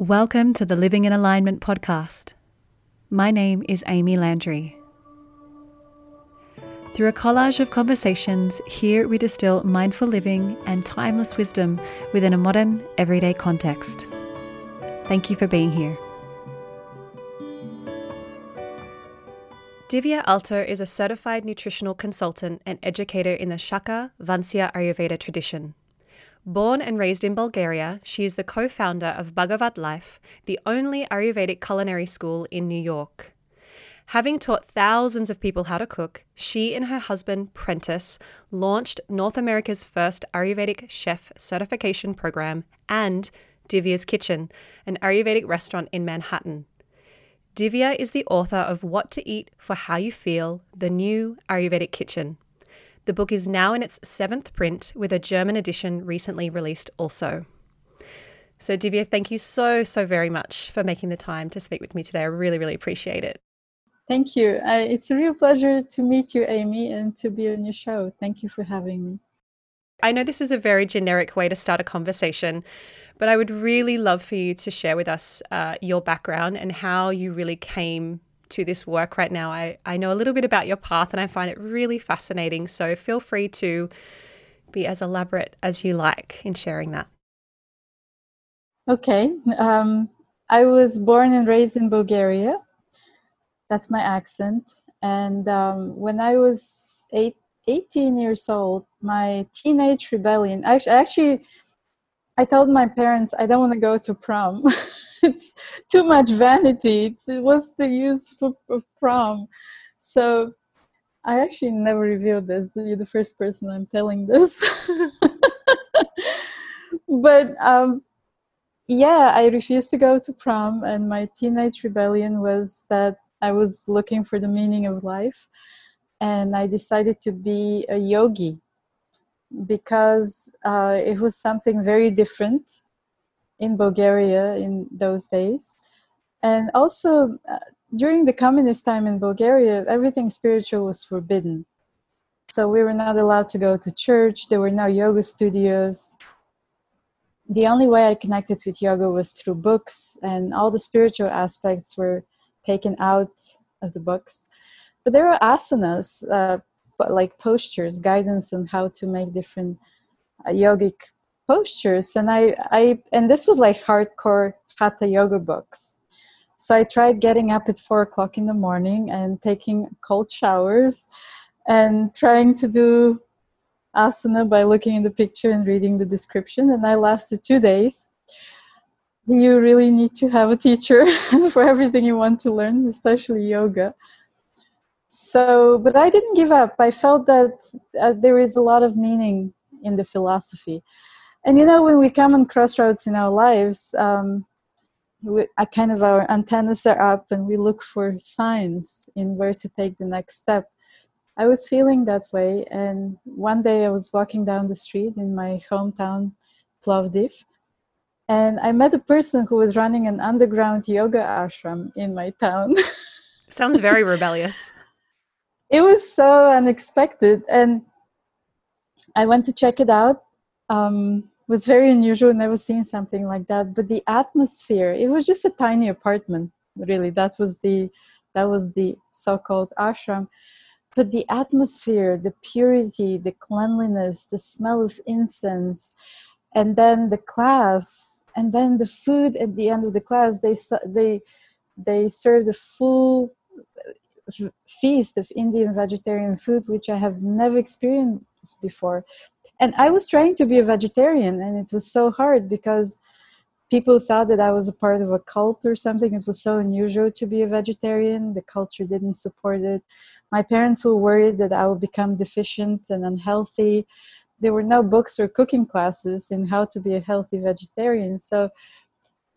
Welcome to the Living in Alignment podcast. My name is Amy Landry. Through a collage of conversations, here we distill mindful living and timeless wisdom within a modern, everyday context. Thank you for being here. Divya Alter is a certified nutritional consultant and educator in the Shaka Vansiya Ayurveda tradition. Born and raised in Bulgaria, she is the co founder of Bhagavat Life, the only Ayurvedic culinary school in New York. Having taught thousands of people how to cook, she and her husband, Prentice, launched North America's first Ayurvedic chef certification program and Divya's Kitchen, an Ayurvedic restaurant in Manhattan. Divya is the author of What to Eat for How You Feel, the new Ayurvedic Kitchen. The book is now in its seventh print, with a German edition recently released also. So, Divya, thank you so, so very much for making the time to speak with me today. I really, really appreciate it. Thank you. I, it's a real pleasure to meet you, Amy, and to be on your show. Thank you for having me. I know this is a very generic way to start a conversation, but I would really love for you to share with us uh, your background and how you really came to this work right now. I, I know a little bit about your path and I find it really fascinating. So feel free to be as elaborate as you like in sharing that. Okay. Um, I was born and raised in Bulgaria. That's my accent. And um, when I was eight, 18 years old, my teenage rebellion, actually, actually I told my parents I don't want to go to prom. it's too much vanity. It's, what's the use of, prom? So I actually never revealed this. You're the first person I'm telling this. but um, yeah, I refused to go to prom, and my teenage rebellion was that I was looking for the meaning of life, and I decided to be a yogi because uh, it was something very different in Bulgaria in those days. And also, uh, during the communist time in Bulgaria, everything spiritual was forbidden. So we were not allowed to go to church, there were no yoga studios. The only way I connected with yoga was through books, and all the spiritual aspects were taken out of the books. But there were asanas, uh, like postures, guidance on how to make different uh, yogic postures. And i i and this was like hardcore hatha yoga books. So i tried getting up at four o'clock in the morning and taking cold showers and trying to do asana by looking in the picture and reading the description. And i lasted two days. You really need to have a teacher for everything you want to learn especially yoga so but i didn't give up. I felt that uh, there is a lot of meaning in the philosophy. And you know when we come on crossroads in our lives um, we, kind of our antennas are up and we look for signs in where to take the next step. I was feeling that way. And one day i was walking down the street in my hometown plovdiv and i met a person who was running an underground yoga ashram in my town. Sounds very rebellious it was so unexpected and i went to check it out. Um, was very unusual never seen something like that but the atmosphere it was just a tiny apartment really. That was the that was the so-called ashram. But the atmosphere the purity the cleanliness the smell of incense and then the class and then the food at the end of the class they they they served a full feast of indian vegetarian food which i have never experienced before. And i was trying to be a vegetarian and it was so hard because people thought that i was a part of a cult or something. It was so unusual to be a vegetarian. The culture didn't support it. My parents were worried that i would become deficient and unhealthy. There were no books or cooking classes in how to be a healthy vegetarian. So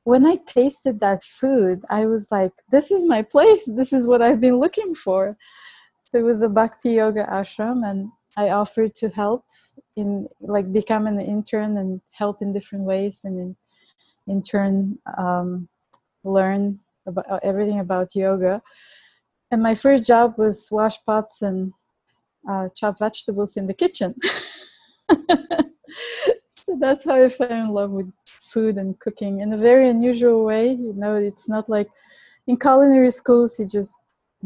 when i tasted that food i was like this is my place this is what i've been looking for so it was a bhakti yoga ashram and I offered to help in like become an intern and help in different ways and in, in turn um, learn about uh, everything about yoga. And my first job was wash pots and uh, chop vegetables in the kitchen. so that's how I fell in love with food and cooking in a very unusual way. You know, it's not like in culinary schools you just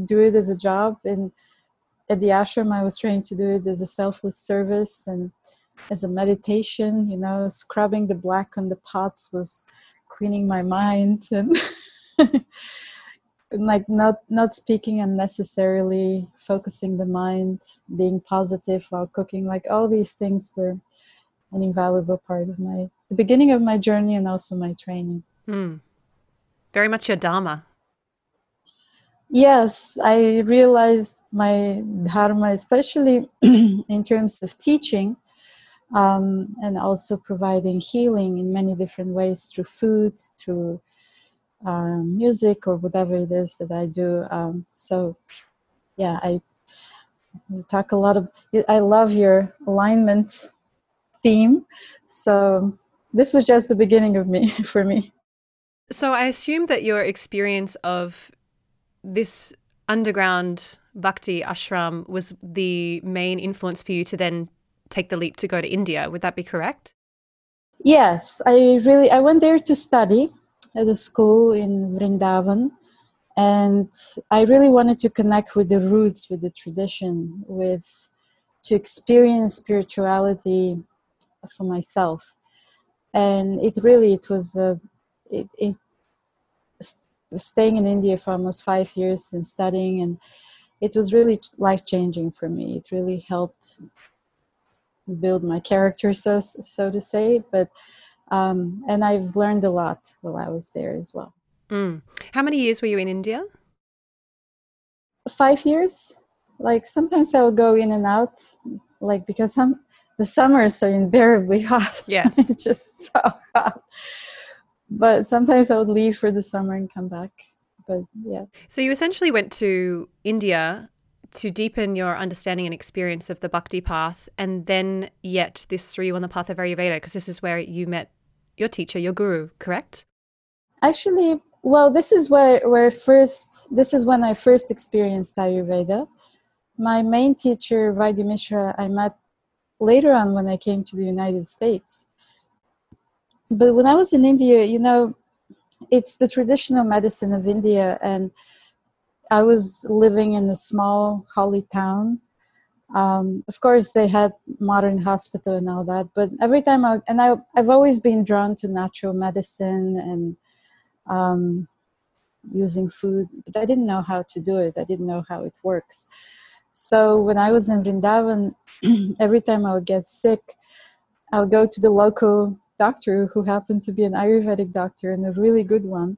do it as a job. And at the ashram, I was trained to do it as a selfless service and as a meditation. You know, scrubbing the black on the pots was cleaning my mind and. like not not speaking unnecessarily focusing the mind being positive while cooking like all these things were an invaluable part of my the beginning of my journey and also my training. Mm. Very much your dharma. Yes, I realized my dharma, especially in terms of teaching um, and also providing healing in many different ways through food, through um, music, or whatever it is that I do. Um, so, yeah, I talk a lot of. I love your alignment theme. So this was just the beginning of me for me. So I assume that your experience of this underground bhakti ashram was the main influence for you to then take the leap to go to India. Would that be correct? Yes, I really I went there to study at a school in Vrindavan and I really wanted to connect with the roots, with the tradition, with to experience spirituality for myself. And it really it was uh, it, it staying in india for almost five years and studying and it was really life changing for me. It really helped build my character so so to say but um, and i've learned a lot while i was there as well. Mm. how many years were you in india? Five years. Like sometimes i would go in and out like because i'm the summers are invariably hot. Yes. it's just so hot. But sometimes I would leave for the summer and come back. But yeah. So you essentially went to India to deepen your understanding and experience of the bhakti path, and then yet this threw you on the path of Ayurveda, because this is where you met your teacher, your guru, correct? Actually, well, this is where where first this is when I first experienced Ayurveda. My main teacher, Vaidya Mishra, I met later on when I came to the United States. But when I was in India, you know, it's the traditional medicine of India, and I was living in a small holy town. Um, of course, they had modern hospital and all that, but every time I and I, I've always been drawn to natural medicine and um, using food, but I didn't know how to do it. I didn't know how it works. So when I was in Vrindavan, every time I would get sick, I would go to the local doctor who happened to be an Ayurvedic doctor and a really good one.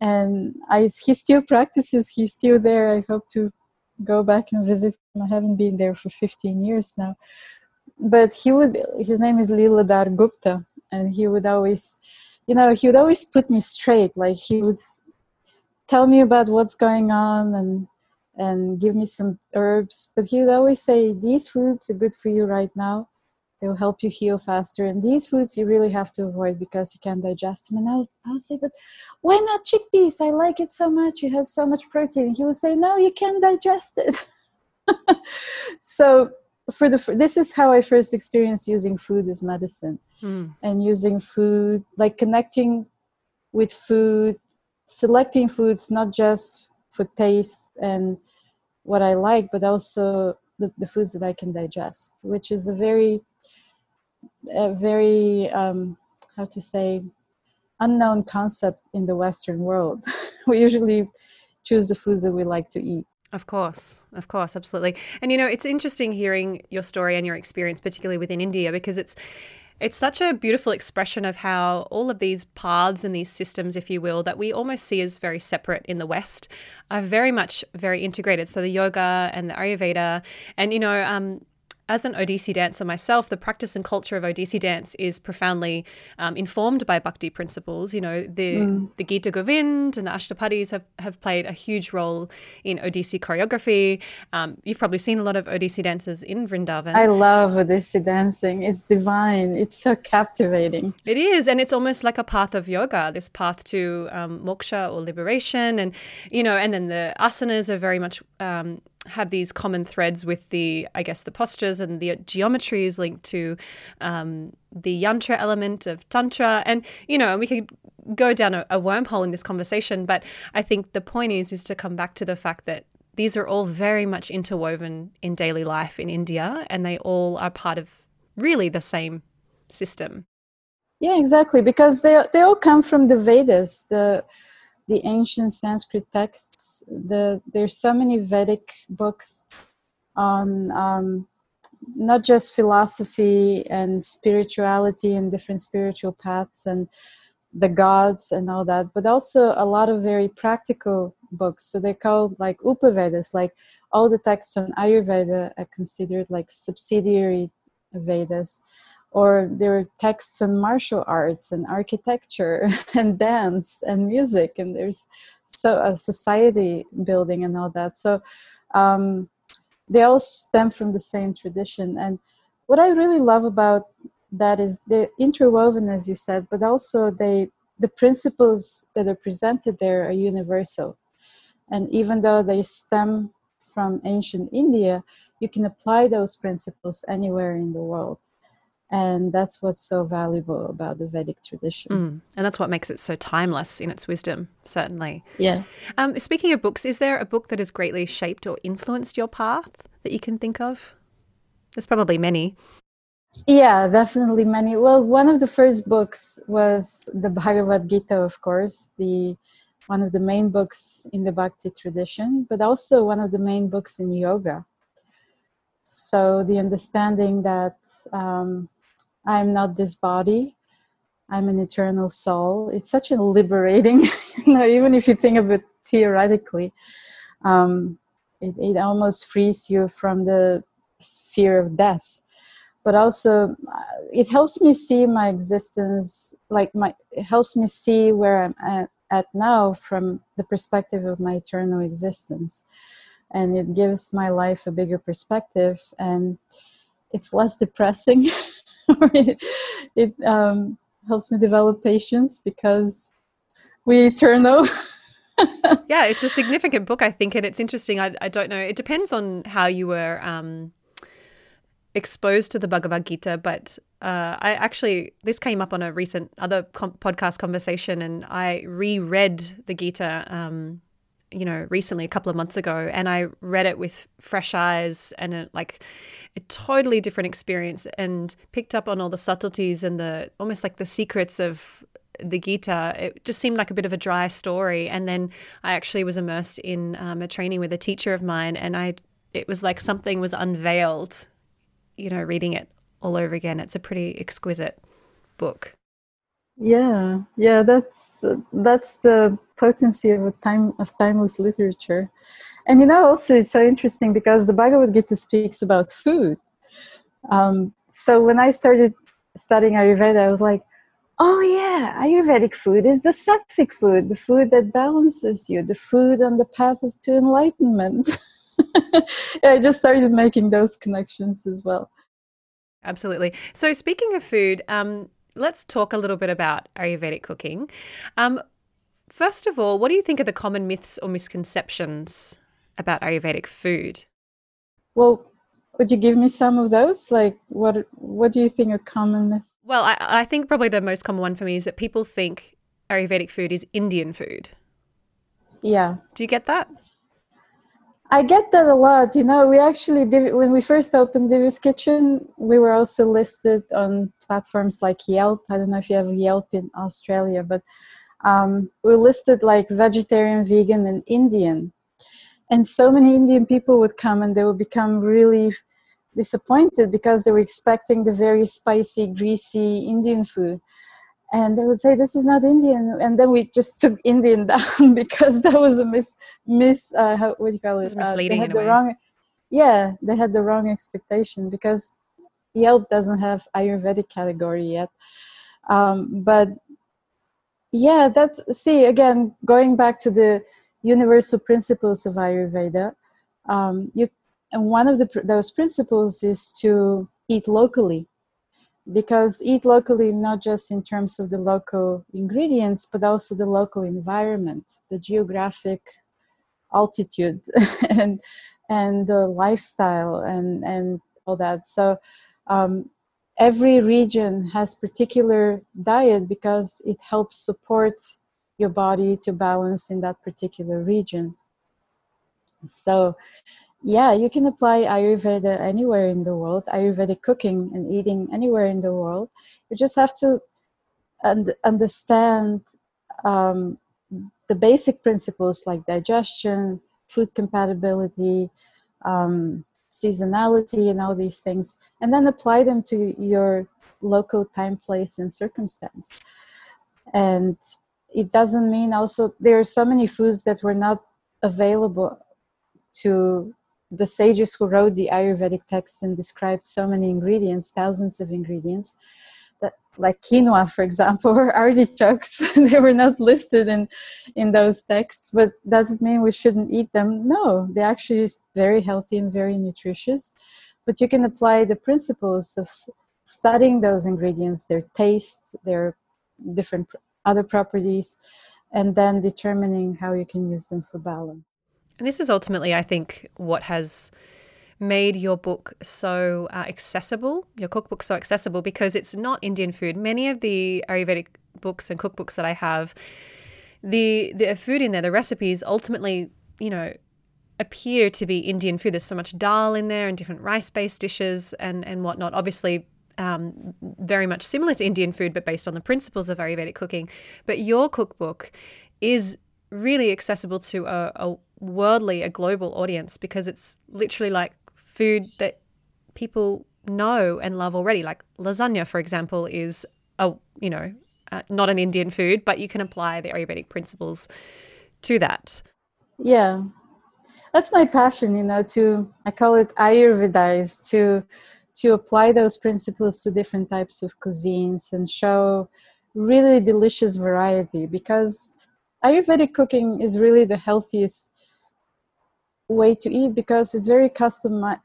And I, he still practices. He's still there. I hope to go back and visit him. I haven't been there for 15 years now. But he would. His name is Liladhar Gupta, and he would always, you know, he would always put me straight. Like he would tell me about what's going on and and give me some herbs. But he would always say, These foods are good for you right now. They will help you heal faster. And these foods you really have to avoid because you can't digest them. And I would, I would say, But why not chickpeas? I like it so much. It has so much protein. He would say, No, you can't digest it. so, for the this is how I first experienced using food as medicine mm. and using food like connecting with food selecting foods not just for taste and what I like, but also the, the foods that I can digest, which is a very, a very, um, how to say, unknown concept in the Western world. we usually choose the foods that we like to eat. Of course, of course, absolutely. And you know, it's interesting hearing your story and your experience, particularly within India, because it's it's such a beautiful expression of how all of these paths and these systems, if you will, that we almost see as very separate in the West, are very much very integrated. So the yoga and the Ayurveda, and you know, um, as an Odissi dancer myself, the practice and culture of Odissi dance is profoundly um, informed by Bhakti principles. You know, the mm. the Gita Govind and the Ashtapadis have, have played a huge role in Odissi choreography. Um, you've probably seen a lot of Odissi dances in Vrindavan. I love Odissi dancing. It's divine. It's so captivating. It is, and it's almost like a path of yoga. This path to um, moksha or liberation, and you know, and then the asanas are very much um, have these common threads with the, I guess, the postures and the geometries linked to um, the yantra element of tantra, and you know, we could go down a, a wormhole in this conversation. But I think the point is, is to come back to the fact that these are all very much interwoven in daily life in India, and they all are part of really the same system. Yeah, exactly, because they they all come from the Vedas, the the ancient Sanskrit texts. The there's so many Vedic books on um, not just philosophy and spirituality and different spiritual paths and the gods and all that, but also a lot of very practical books. So they're called like Upavedas, like all the texts on Ayurveda are considered like subsidiary Vedas or there are texts on martial arts and architecture and dance and music and there's so a society building and all that. So um, they all stem from the same tradition. And what i really love about that is they're interwoven as you said but also they the principles that are presented there are universal. And even though they stem from ancient india you can apply those principles anywhere in the world and that's what's so valuable about the Vedic tradition. Mm. And that's what makes it so timeless in its wisdom, certainly. Yeah. Um, speaking of books, is there a book that has greatly shaped or influenced your path that you can think of? There's probably many. Yeah, definitely many. Well, one of the first books was the Bhagavad Gita, of course, the one of the main books in the Bhakti tradition, but also one of the main books in yoga. So the understanding that um, I'm not this body. I'm an eternal soul. It's such a liberating, you know, even if you think of it theoretically, um, it, it almost frees you from the fear of death. But also, uh, it helps me see my existence, like my, it helps me see where I'm at, at now from the perspective of my eternal existence. And it gives my life a bigger perspective and it's less depressing it, um, helps me develop patience because we turn eternal. yeah, it's a significant book, I think, and it's interesting. I, I don't know. It depends on how you were um, exposed to the Bhagavad Gita, but uh, I actually this came up on a recent other com- podcast conversation, and I reread the Gita. Um, you know, recently a couple of months ago, and I read it with fresh eyes and it, like a totally different experience and picked up on all the subtleties and the almost like the secrets of the Gita. It just seemed like a bit of a dry story. And then I actually was immersed in um, a training with a teacher of mine, and I it was like something was unveiled. You know, reading it all over again. It's a pretty exquisite book. Yeah, yeah, that's that's the potency of time of timeless literature. And you know, also it's so interesting because the Bhagavad Gita speaks about food. Um, so when I started studying Ayurveda, I was like, oh yeah, Ayurvedic food is the sattvic food, the food that balances you, the food on the path to enlightenment. I just started making those connections as well. Absolutely. So speaking of food, um, let's talk a little bit about Ayurvedic cooking. Um, first of all, what do you think are the common myths or misconceptions about Ayurvedic food? Well, would you give me some of those? Like, what what do you think are common myths? Well, I, I think probably the most common one for me is that people think Ayurvedic food is Indian food. Yeah. Do you get that? I get that a lot. You know, we actually did when we first opened Divya's Kitchen, we were also listed on platforms like Yelp. I don't know if you have Yelp in Australia, but um, we listed like vegetarian, vegan, and Indian and so many indian people would come and they would become really disappointed because they were expecting the very spicy greasy indian food and they would say this is not indian and then we just took indian down because that was a miss miss uh, how, what do you call it, it misleading uh, in a way. wrong yeah they had the wrong expectation because yelp doesn't have ayurvedic category yet um, but yeah that's see again going back to the universal principles of Ayurveda. Um, you, and one of the, those principles is to eat locally, because eat locally not just in terms of the local ingredients, but also the local environment, the geographic altitude, and and the lifestyle and and all that. So um, every region has particular diet because it helps support your body to balance in that particular region. So yeah, you can apply Ayurveda anywhere in the world, Ayurvedic cooking and eating anywhere in the world. You just have to un- understand um, the basic principles like digestion, food compatibility, um, seasonality, and all these things, and then apply them to your local time, place, and circumstance. And it doesn't mean also there are so many foods that were not available to the sages who wrote the Ayurvedic texts and described so many ingredients, thousands of ingredients, that like quinoa, for example, or artichokes, they were not listed in in those texts. But does it mean we shouldn't eat them? No, they actually is very healthy and very nutritious. But you can apply the principles of studying those ingredients, their taste, their different other properties, and then determining how you can use them for balance. And this is ultimately, I think, what has made your book so uh, accessible, your cookbook so accessible, because it's not Indian food. Many of the Ayurvedic books and cookbooks that I have, the the food in there, the recipes, ultimately, you know, appear to be Indian food. There's so much dal in there and different rice-based dishes and and whatnot. Obviously, um, very much similar to Indian food, but based on the principles of Ayurvedic cooking. But your cookbook is really accessible to a, a worldly, a global audience because it's literally like food that people know and love already. Like lasagna, for example, is a you know uh, not an Indian food, but you can apply the Ayurvedic principles to that. Yeah, that's my passion. You know, to I call it Ayurvedize to to apply those principles to different types of cuisines and show really delicious variety because Ayurvedic cooking is really the healthiest way to eat because it's very customized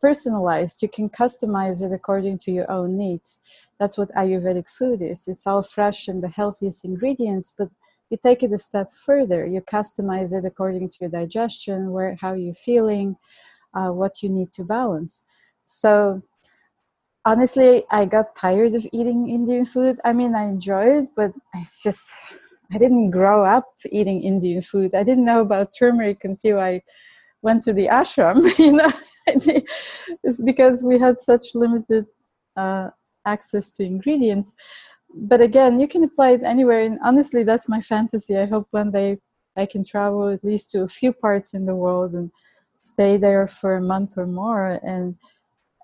personalized. You can customize it according to your own needs. That's what ayurvedic food is. It's all fresh and the healthiest ingredients but you take it a step further. You customize it according to your digestion where how you're feeling uh, what you need to balance. So honestly i got tired of eating indian food. I mean i enjoy it but it's just I didn't grow up eating Indian food. I didn't know about turmeric until I went to the ashram. You know, it's because we had such limited uh, access to ingredients. But again, you can apply it anywhere. And honestly, that's my fantasy. I hope one day I can travel at least to a few parts in the world and stay there for a month or more and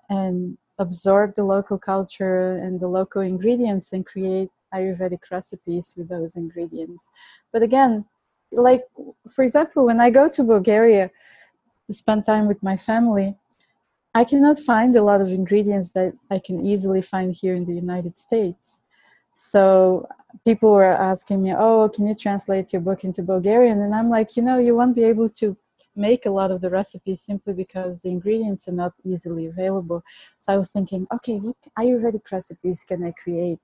and absorb the local culture and the local ingredients and create Ayurvedic recipes with those ingredients. But again, like for example, when I go to Bulgaria to spend time with my family, I cannot find a lot of ingredients that I can easily find here in the United States. So people were asking me, "Oh, can you translate your book into Bulgarian?" And I'm like, you know, you won't be able to make a lot of the recipes simply because the ingredients are not easily available. So I was thinking, okay, what Ayurvedic recipes can I create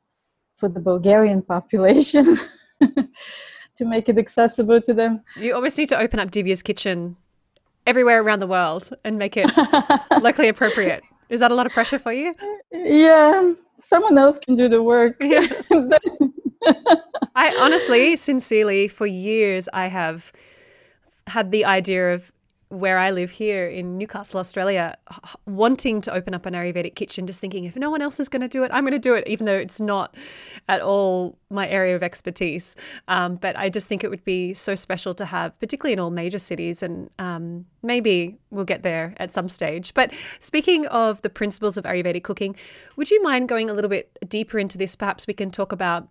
for the Bulgarian population to make it accessible to them. You almost need to open up Divya's kitchen everywhere around the world and make it locally appropriate. Is that a lot of pressure for you? Yeah, someone else can do the work. Yeah. I honestly, sincerely, for years, I have had the idea of where I live here in Newcastle, Australia, wanting to open up an Ayurvedic kitchen, just thinking if no one else is going to do it, I'm going to do it, even though it's not at all my area of expertise. Um, but I just think it would be so special to have, particularly in all major cities, and um, maybe we'll get there at some stage. But speaking of the principles of Ayurvedic cooking, would you mind going a little bit deeper into this? Perhaps we can talk about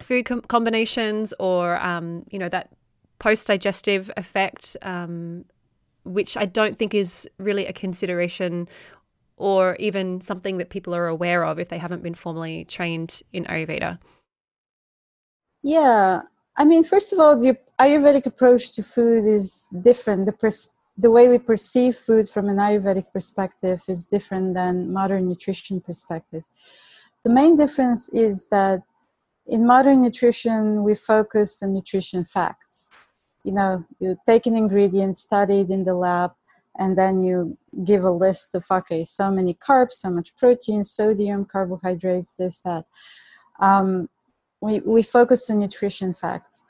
food com- combinations or, um, you know, that post digestive effect um, which I don't think is really a consideration or even something that people are aware of if they haven't been formally trained in Ayurveda? Yeah, I mean, first of all, the Ayurvedic approach to food is different. The, pers- the way we perceive food from an Ayurvedic perspective is different than modern nutrition perspective. The main difference is that in modern nutrition, we focus on nutrition facts you know, you take an ingredient, study it in the lab, and then you give a list of okay, so many carbs, so much protein, sodium, carbohydrates, this, that. Um, we, we focus on nutrition facts.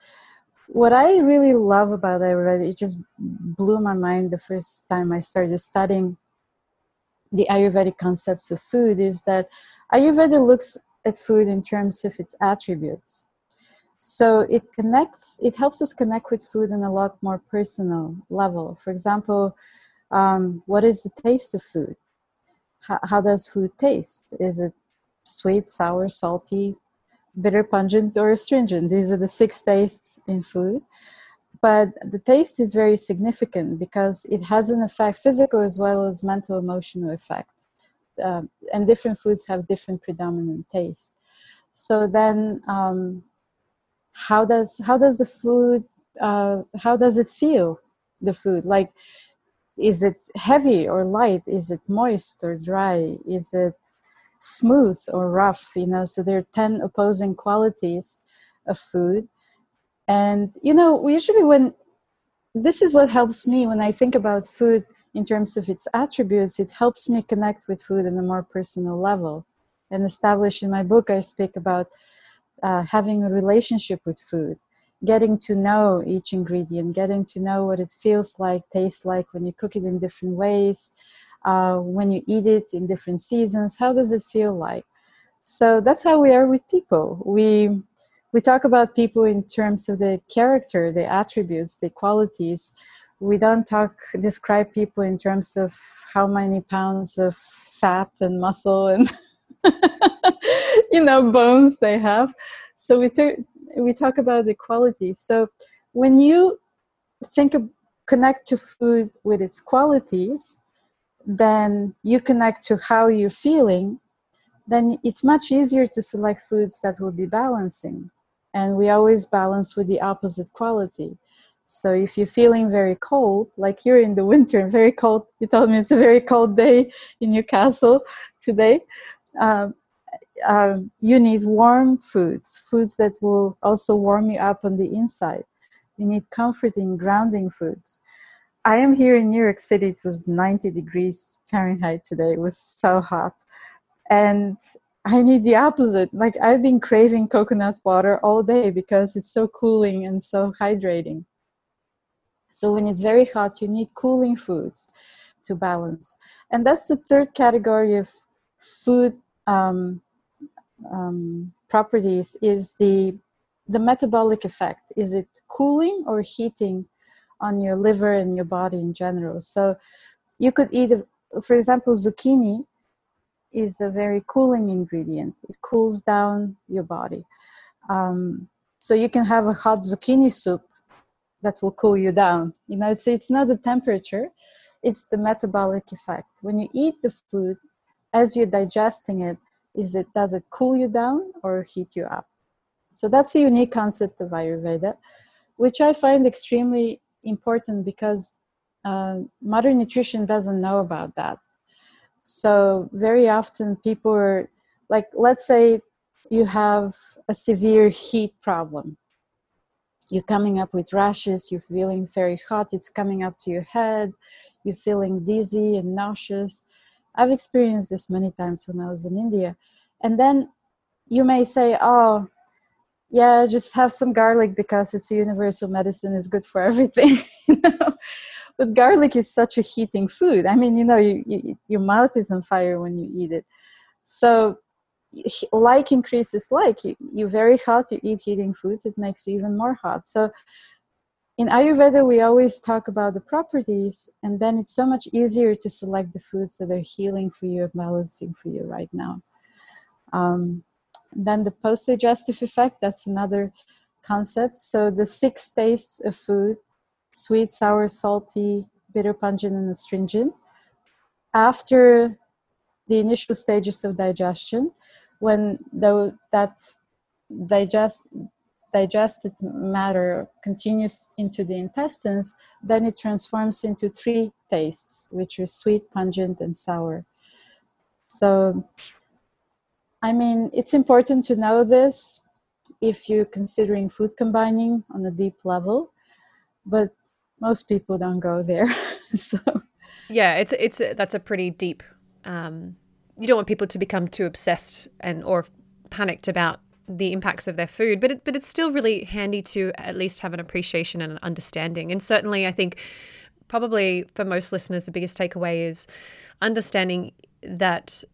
What I really love about Ayurveda, it just blew my mind the first time I started studying the Ayurvedic concepts of food, is that Ayurveda looks at food in terms of its attributes. So it connects, it helps us connect with food on a lot more personal level. For example, um, what is the taste of food? How, how does food taste? Is it sweet, sour, salty, bitter, pungent, or astringent? These are the six tastes in food. But the taste is very significant because it has an effect, physical as well as mental, emotional effect. Um, and different foods have different predominant tastes. So then, um, how does how does the food uh, how does it feel? The food like is it heavy or light? Is it moist or dry? Is it smooth or rough? You know, so there are ten opposing qualities of food, and you know, usually when this is what helps me when I think about food in terms of its attributes, it helps me connect with food in a more personal level. And establish in my book, I speak about uh, having a relationship with food, getting to know each ingredient, getting to know what it feels like, tastes like when you cook it in different ways, uh, when you eat it in different seasons. How does it feel like? So that's how we are with people. We we talk about people in terms of the character, the attributes, the qualities we don't talk describe people in terms of how many pounds of fat and muscle and you know bones they have. So we talk we talk about the qualities so when you think of connect to food with its qualities then you connect to how you're feeling then it's much easier to select foods that will be balancing. And we always balance with the opposite quality. So if you're feeling very cold, like you're in the winter, very cold, you told me it's a very cold day in Newcastle today. Um, um, you need warm foods, foods that will also warm you up on the inside. You need comforting, grounding foods. I am here in New York City. It was 90 degrees Fahrenheit today. It was so hot. And I need the opposite. Like I've been craving coconut water all day because it's so cooling and so hydrating. So when it's very hot, you need cooling foods to balance. And that's the third category of food um, um, properties is the the metabolic effect. Is it cooling or heating on your liver and your body in general? So you could eat, for example, zucchini is a very cooling ingredient. It cools down your body. Um, so you can have a hot zucchini soup that will cool you down. You know, it's it's not the temperature, it's the metabolic effect. When you eat the food, as you're digesting it, is it does it cool you down or heat you up? So that's a unique concept of Ayurveda, which I find extremely important because uh, modern nutrition doesn't know about that. So very often people are like, let's say you have a severe heat problem you're coming up with rashes, you're feeling very hot, it's coming up to your head, you're feeling dizzy and nauseous. I've experienced this many times when I was in India. And then you may say, oh, yeah, just have some garlic because it's a universal medicine, it's good for everything. But garlic is such a heating food. I mean, you know, you, you, your mouth is on fire when you eat it. So like increases like you, you're very hot you eat heating foods it makes you even more hot so in ayurveda we always talk about the properties and then it's so much easier to select the foods that are healing for you and balancing for you right now. Um, then the post-digestive effect that's another concept. So the six tastes of food sweet sour salty bitter pungent and astringent. After the initial stages of digestion when the, that digest, digested matter continues into the intestines, then it transforms into three tastes, which are sweet, pungent, and sour. So, I mean, it's important to know this if you're considering food combining on a deep level. but most people don't go there. so yeah, it's it's that's a pretty deep. Um, you don't want people to become too obsessed and or panicked about the impacts of their food, but it, but it's still really handy to at least have an appreciation and an understanding. And certainly, I think probably for most listeners, the biggest takeaway is understanding that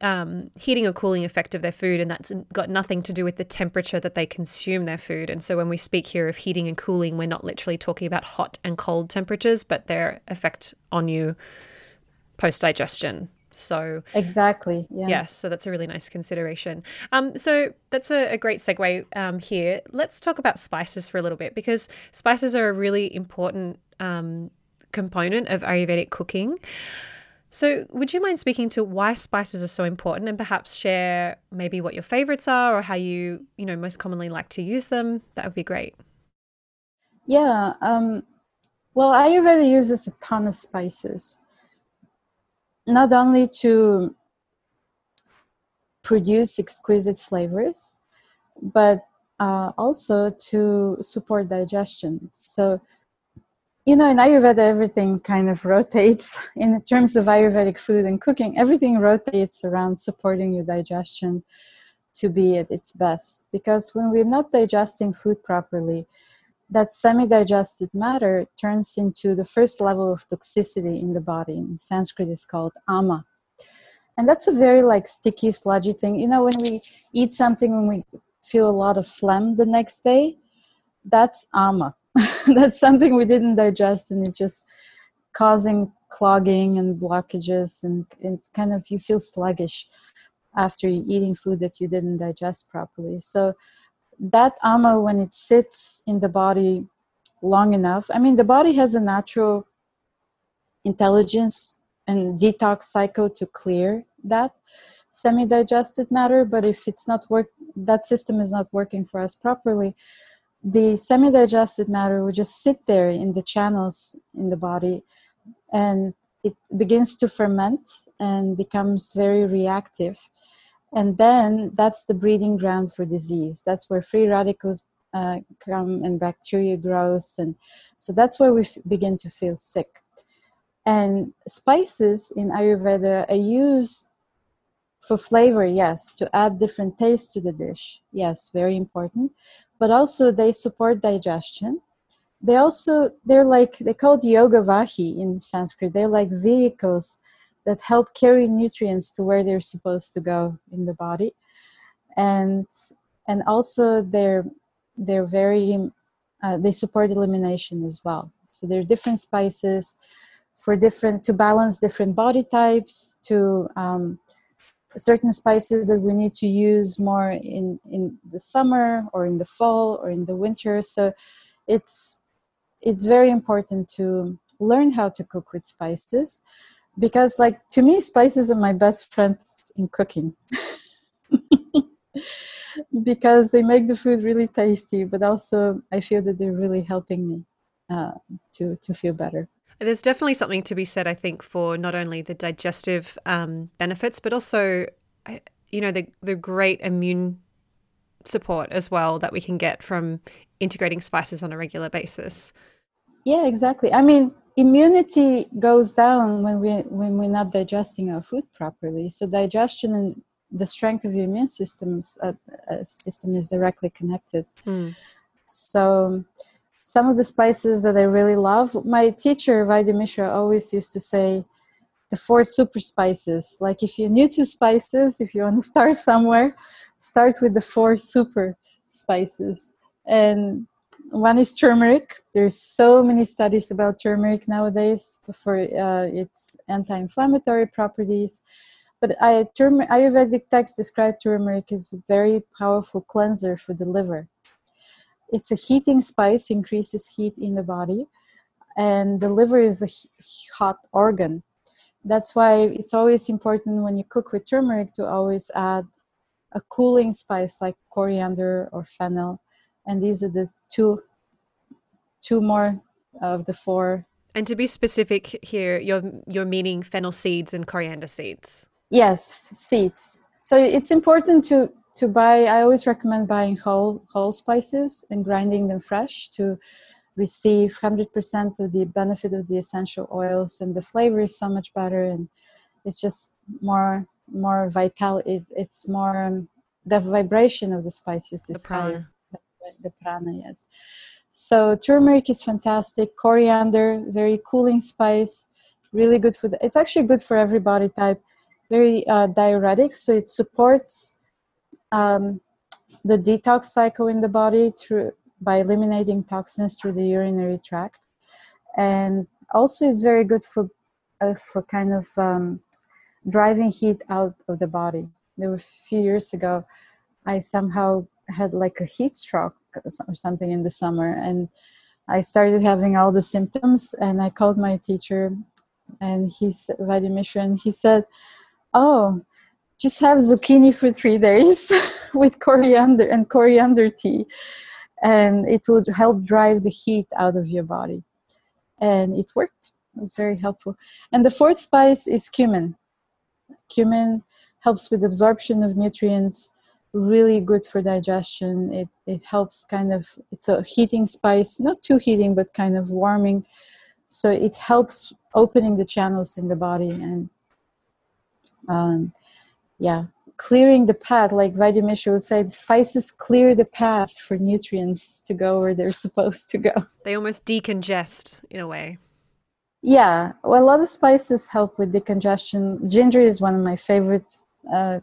um, heating or cooling effect of their food, and that's got nothing to do with the temperature that they consume their food. And so, when we speak here of heating and cooling, we're not literally talking about hot and cold temperatures, but their effect on you post digestion. So exactly, yeah. Yes, so that's a really nice consideration. Um, so that's a, a great segue um, here. Let's talk about spices for a little bit because spices are a really important um, component of Ayurvedic cooking. So, would you mind speaking to why spices are so important and perhaps share maybe what your favorites are or how you, you know, most commonly like to use them? That would be great. Yeah. Um, well, Ayurveda uses a ton of spices not only to produce exquisite flavors, but uh, also to support digestion. So, you know, in Ayurveda, everything kind of rotates in terms of Ayurvedic food and cooking, everything rotates around supporting your digestion to be at its best. Because when we're not digesting food properly, that semi-digested matter turns into the first level of toxicity in the body. In Sanskrit, is called ama, and that's a very like sticky, sludgy thing. You know, when we eat something, when we feel a lot of phlegm the next day, that's ama. that's something we didn't digest, and it's just causing clogging and blockages, and it's kind of you feel sluggish after eating food that you didn't digest properly. So that ama when it sits in the body long enough i mean the body has a natural intelligence and detox cycle to clear that semi-digested matter but if it's not work that system is not working for us properly the semi-digested matter will just sit there in the channels in the body and it begins to ferment and becomes very reactive and then that's the breeding ground for disease. That's where free radicals uh, come and bacteria grows. And so that's where we f- begin to feel sick. And spices in ayurveda are used for flavor yes to add different taste to the dish. Yes very important. But also they support digestion. They also they're like they're called yoga vahi in sanskrit. They're like vehicles that help carry nutrients to where they're supposed to go in the body. And and also they're they're very uh, they support elimination as well. So there are different spices for different to balance different body types to um, certain spices that we need to use more in in the summer or in the fall or in the winter. So it's it's very important to learn how to cook with spices because like to me spices are my best friends in cooking. Because they make the food really tasty but also i feel that they're really helping me uh, to to feel better. There's definitely something to be said i think for not only the digestive um, benefits but also you know the the great immune support as well that we can get from integrating spices on a regular basis. Yeah exactly. I mean immunity goes down when we when we're not digesting our food properly. So digestion and the strength of your immune systems uh, uh, system is directly connected. Mm. so some of the spices that i really love my teacher vaidya mishra always used to say the four super spices. Like if you're new to spices if you want to start somewhere start with the four super spices. And one is turmeric. There's so many studies about turmeric nowadays for uh, its anti-inflammatory properties. But I, Ayurvedic texts describe turmeric as a very powerful cleanser for the liver. It's a heating spice, increases heat in the body, and the liver is a hot organ. That's why it's always important when you cook with turmeric to always add a cooling spice like coriander or fennel and these are the two two more of the four. And to be specific here you're you're meaning fennel seeds and coriander seeds. Yes seeds. So it's important to to buy i always recommend buying whole whole spices and grinding them fresh to receive 100% of the benefit of the essential oils and the flavor is so much better and it's just more more vital. It, it's more um, the vibration of the spices is the prana. higher the prana yes. So turmeric is fantastic. Coriander very cooling spice really good for the, it's actually good for every body type. Very uh, diuretic so it supports um, the detox cycle in the body through by eliminating toxins through the urinary tract. And also it's very good for uh, for kind of um, driving heat out of the body. There were a few years ago i somehow had like a heat stroke or something in the summer. And i started having all the symptoms and i called my teacher and he said he said oh just have zucchini for three days with coriander and coriander tea and it would help drive the heat out of your body. And it worked. It was very helpful. And the fourth spice is cumin. Cumin helps with absorption of nutrients really good for digestion it, it helps kind of it's a heating spice not too heating but kind of warming so it helps opening the channels in the body and um, yeah clearing the path, like Vaidya Mishra would say, spices clear the path for nutrients to go where they're supposed to go. They almost decongest in a way. Yeah, well, a lot of spices help with decongestion. Ginger is one of my favorite. Uh,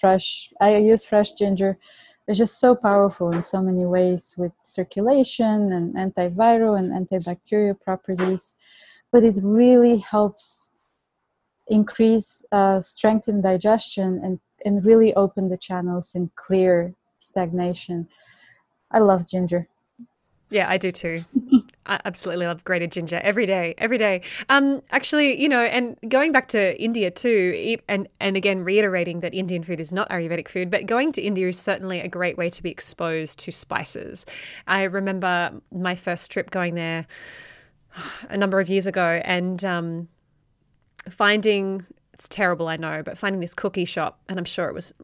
fresh, I use fresh ginger. It's just so powerful in so many ways with circulation and antiviral and antibacterial properties. But it really helps increase uh, strength in digestion and, and really open the channels and clear stagnation. I love ginger. Yeah, I do too. I absolutely love grated ginger every day, every day. Um, actually, you know, and going back to India too, and and again reiterating that Indian food is not Ayurvedic food, but going to India is certainly a great way to be exposed to spices. I remember my first trip going there a number of years ago, and um, finding it's terrible, I know, but finding this cookie shop, and I'm sure it was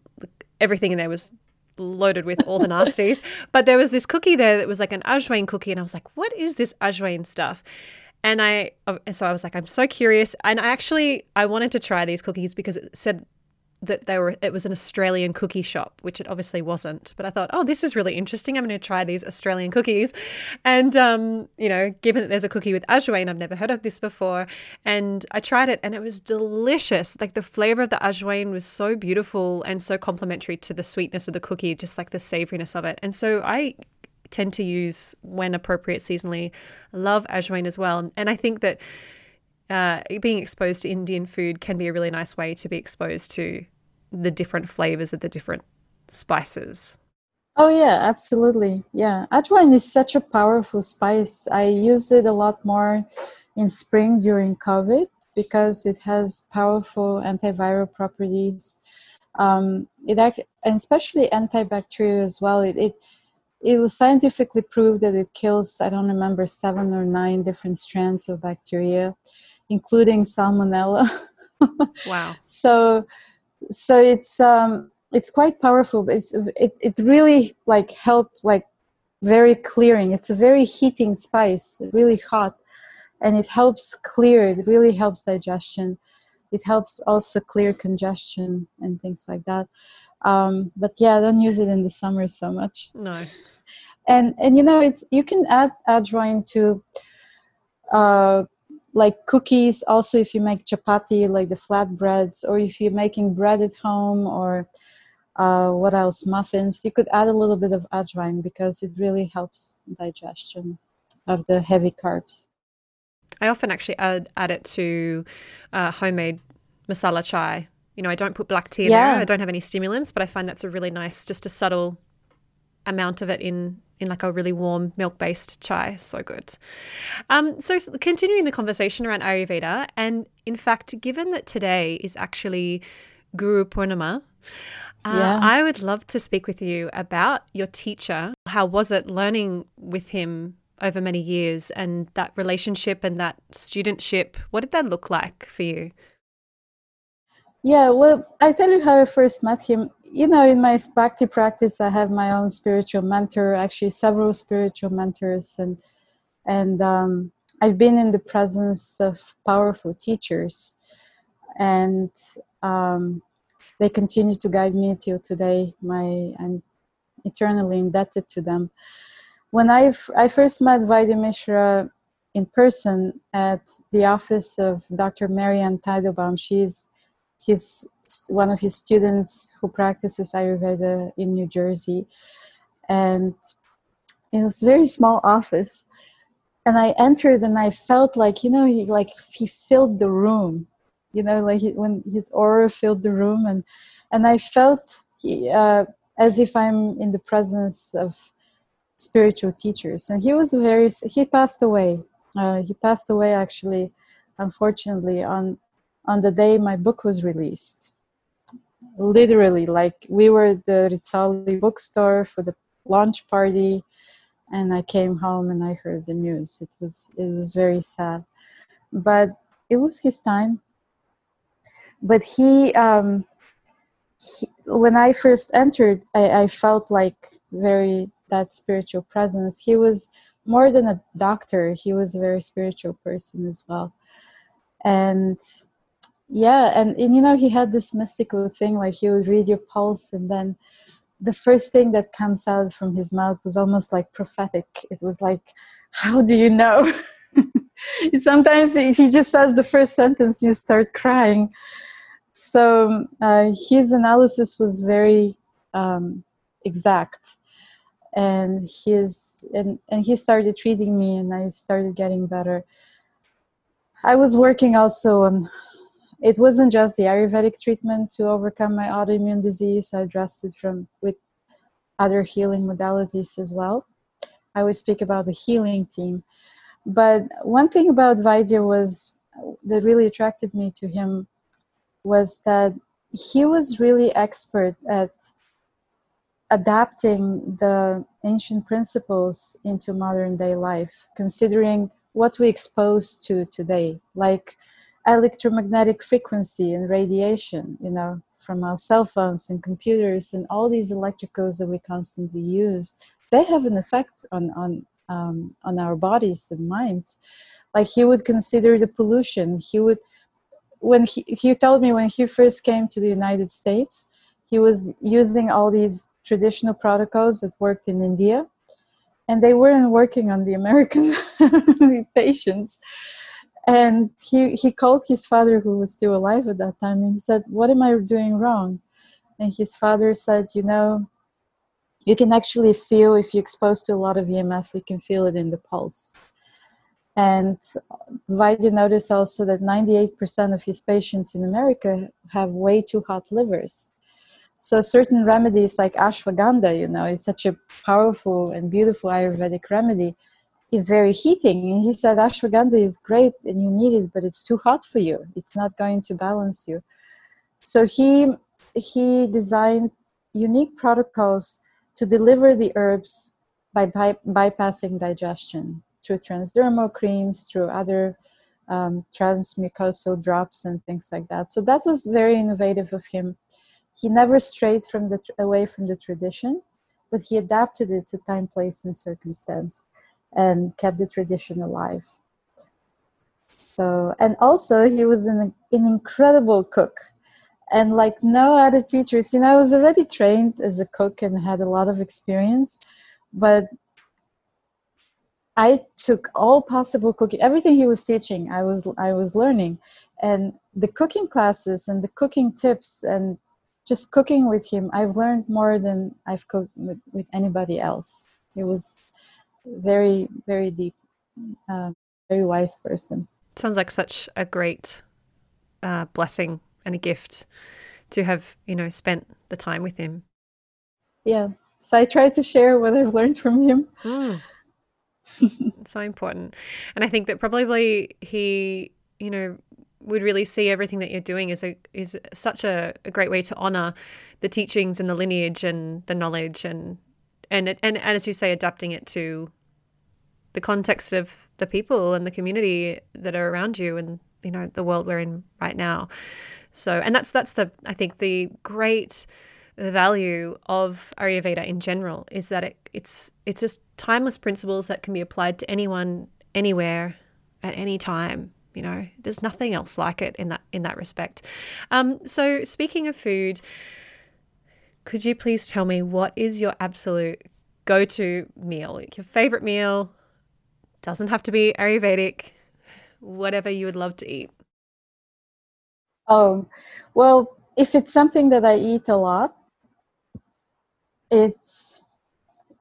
everything in there was loaded with all the nasties. but there was this cookie there that was like an ajwain cookie, and I was like, "What is this ajwain stuff?" And I, uh, so I was like, I'm so curious, and I actually I wanted to try these cookies because it said that they were it was an Australian cookie shop, which it obviously wasn't. But I thought, oh, this is really interesting. I'm going to try these Australian cookies, and um, you know, given that there's a cookie with ajwain, I've never heard of this before, and I tried it, and it was delicious. Like the flavor of the ajwain was so beautiful and so complementary to the sweetness of the cookie, just like the savoriness of it. And so I tend to use when appropriate seasonally. love ajwain as well, and I think that uh, being exposed to Indian food can be a really nice way to be exposed to the different flavors of the different spices. Oh yeah, absolutely. Yeah, ajwain is such a powerful spice. I used it a lot more in spring during COVID because it has powerful antiviral properties. Um, it act, and especially antibacterial as well. It, it it was scientifically proved that it kills I don't remember seven or nine different strands of bacteria including salmonella. wow. So so it's um it's quite powerful but it's it, it really like helped like very clearing. It's a very heating spice really hot and it helps clear it really helps digestion. It helps also clear congestion and things like that. Um, but yeah don't use it in the summer so much. No. And and you know it's you can add ajwain to uh, like cookies also if you make chapati like the flat breads or if you're making bread at home or uh, what else muffins you could add a little bit of ajwain because it really helps digestion of the heavy carbs. I often actually add, add it to uh, homemade masala chai. You know i don't put black tea in yeah. there i don't have any stimulants but i find that's a really nice just a subtle amount of it in in like a really warm milk based chai. So good. Um, so, continuing the conversation around Ayurveda, and in fact, given that today is actually Guru Purnima, uh, yeah. I would love to speak with you about your teacher. How was it learning with him over many years and that relationship and that studentship? What did that look like for you? Yeah, well, I tell you how I first met him you know, in my bhakti practice, I have my own spiritual mentor, actually, several spiritual mentors. And and um, I've been in the presence of powerful teachers, and um, they continue to guide me till today. My I'm eternally indebted to them. When I I first met Vaidya Mishra in person at the office of Dr. Marianne Teitelbaum, she's his one of his students who practices Ayurveda in New Jersey, and it was a very small office and I entered and I felt like you know he like he filled the room, you know like he, when his aura filled the room and and I felt he, uh, as if I'm in the presence of spiritual teachers. And he was very he passed away. Uh, he passed away actually, unfortunately on on the day my book was released. Literally, like we were the Rizzoli bookstore for the launch party and I came home and I heard the news. It was it was very sad, but it was his time. But he, um, he when I first entered, I, I felt like very that spiritual presence. He was more than a doctor; he was a very spiritual person as well, and yeah, and, and you know he had this mystical thing like he would read your pulse and then the first thing that comes out from his mouth was almost like prophetic. It was like, How do you know? Sometimes he just says the first sentence, you start crying. So uh, his analysis was very um, exact. And his and, and he started treating me and I started getting better. I was working also on it wasn't just the Ayurvedic treatment to overcome my autoimmune disease. I addressed it from with other healing modalities as well. I would speak about the healing theme. But one thing about Vaidya was that really attracted me to him was that he was really expert at adapting the ancient principles into modern day life, considering what we expose to today, like electromagnetic frequency and radiation, you know, from our cell phones and computers and all these electricals that we constantly use, they have an effect on on um, on our bodies and minds. Like he would consider the pollution. He would when he he told me when he first came to the United States, he was using all these traditional protocols that worked in India, and they weren't working on the American patients and he he called his father who was still alive at that time and he said what am i doing wrong and his father said you know you can actually feel if you're exposed to a lot of emf you can feel it in the pulse and Vaidya noticed also that 98% of his patients in America have way too hot livers. So certain remedies like ashwagandha, you know, is such a powerful and beautiful Ayurvedic remedy is very heating. And he said, ashwagandha is great and you need it, but it's too hot for you. It's not going to balance you. So he he designed unique protocols to deliver the herbs by by- bypassing digestion through transdermal creams, through other um, transmucosal drops and things like that. So that was very innovative of him. He never strayed from the away from the tradition, but he adapted it to time, place, and circumstance and kept the tradition alive. So, and also he was an, an incredible cook. And like no other teachers, you know, I was already trained as a cook and had a lot of experience, but I took all possible cooking, everything he was teaching, I was I was learning, and the cooking classes and the cooking tips and just cooking with him, I've learned more than I've cooked with, with anybody else. It was very very deep uh, very wise person. Sounds like such a great uh, blessing and a gift to have you know spent the time with him. Yeah. So i try to share what i've learned from him. Mm. so important. And i think that probably he you know would really see everything that you're doing as a is such a, a great way to honor the teachings and the lineage and the knowledge and and and, and as you say adapting it to the context of the people and the community that are around you and you know the world we're in right now so and that's that's the i think the great value of Ayurveda in general is that it, it's it's just timeless principles that can be applied to anyone, anywhere, at any time. You know, there's nothing else like it in that in that respect. Um, so, speaking of food, could you please tell me what is your absolute go-to meal? Your favorite meal doesn't have to be Ayurvedic. Whatever you would love to eat. Oh, well, if it's something that I eat a lot, it's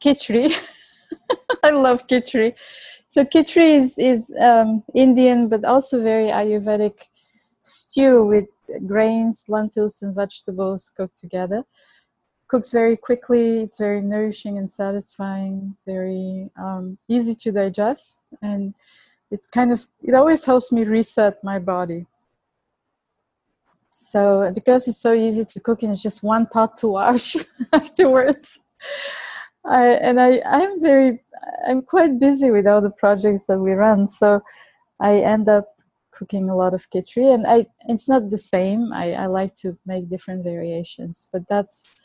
khichdi. I love khichdi. So khichdi is is um, Indian, but also very Ayurvedic stew with grains, lentils, and vegetables cooked together. Cooks very quickly. It's very nourishing and satisfying. Very um, easy to digest, and it kind of it always helps me reset my body. So because it's so easy to cook and it's just one pot to wash afterwards, I, and I I'm very I'm quite busy with all the projects that we run. So I end up cooking a lot of khichdi, and I it's not the same. I, I like to make different variations, but that's